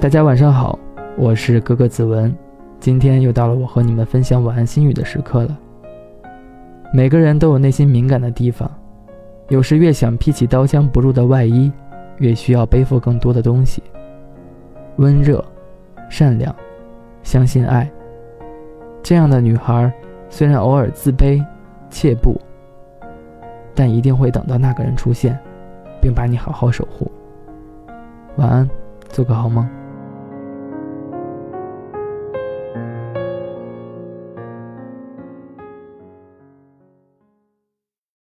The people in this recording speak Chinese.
大家晚上好，我是哥哥子文，今天又到了我和你们分享晚安心语的时刻了。每个人都有内心敏感的地方，有时越想披起刀枪不入的外衣，越需要背负更多的东西。温热、善良、相信爱，这样的女孩虽然偶尔自卑、怯步。但一定会等到那个人出现，并把你好好守护。晚安，做个好梦。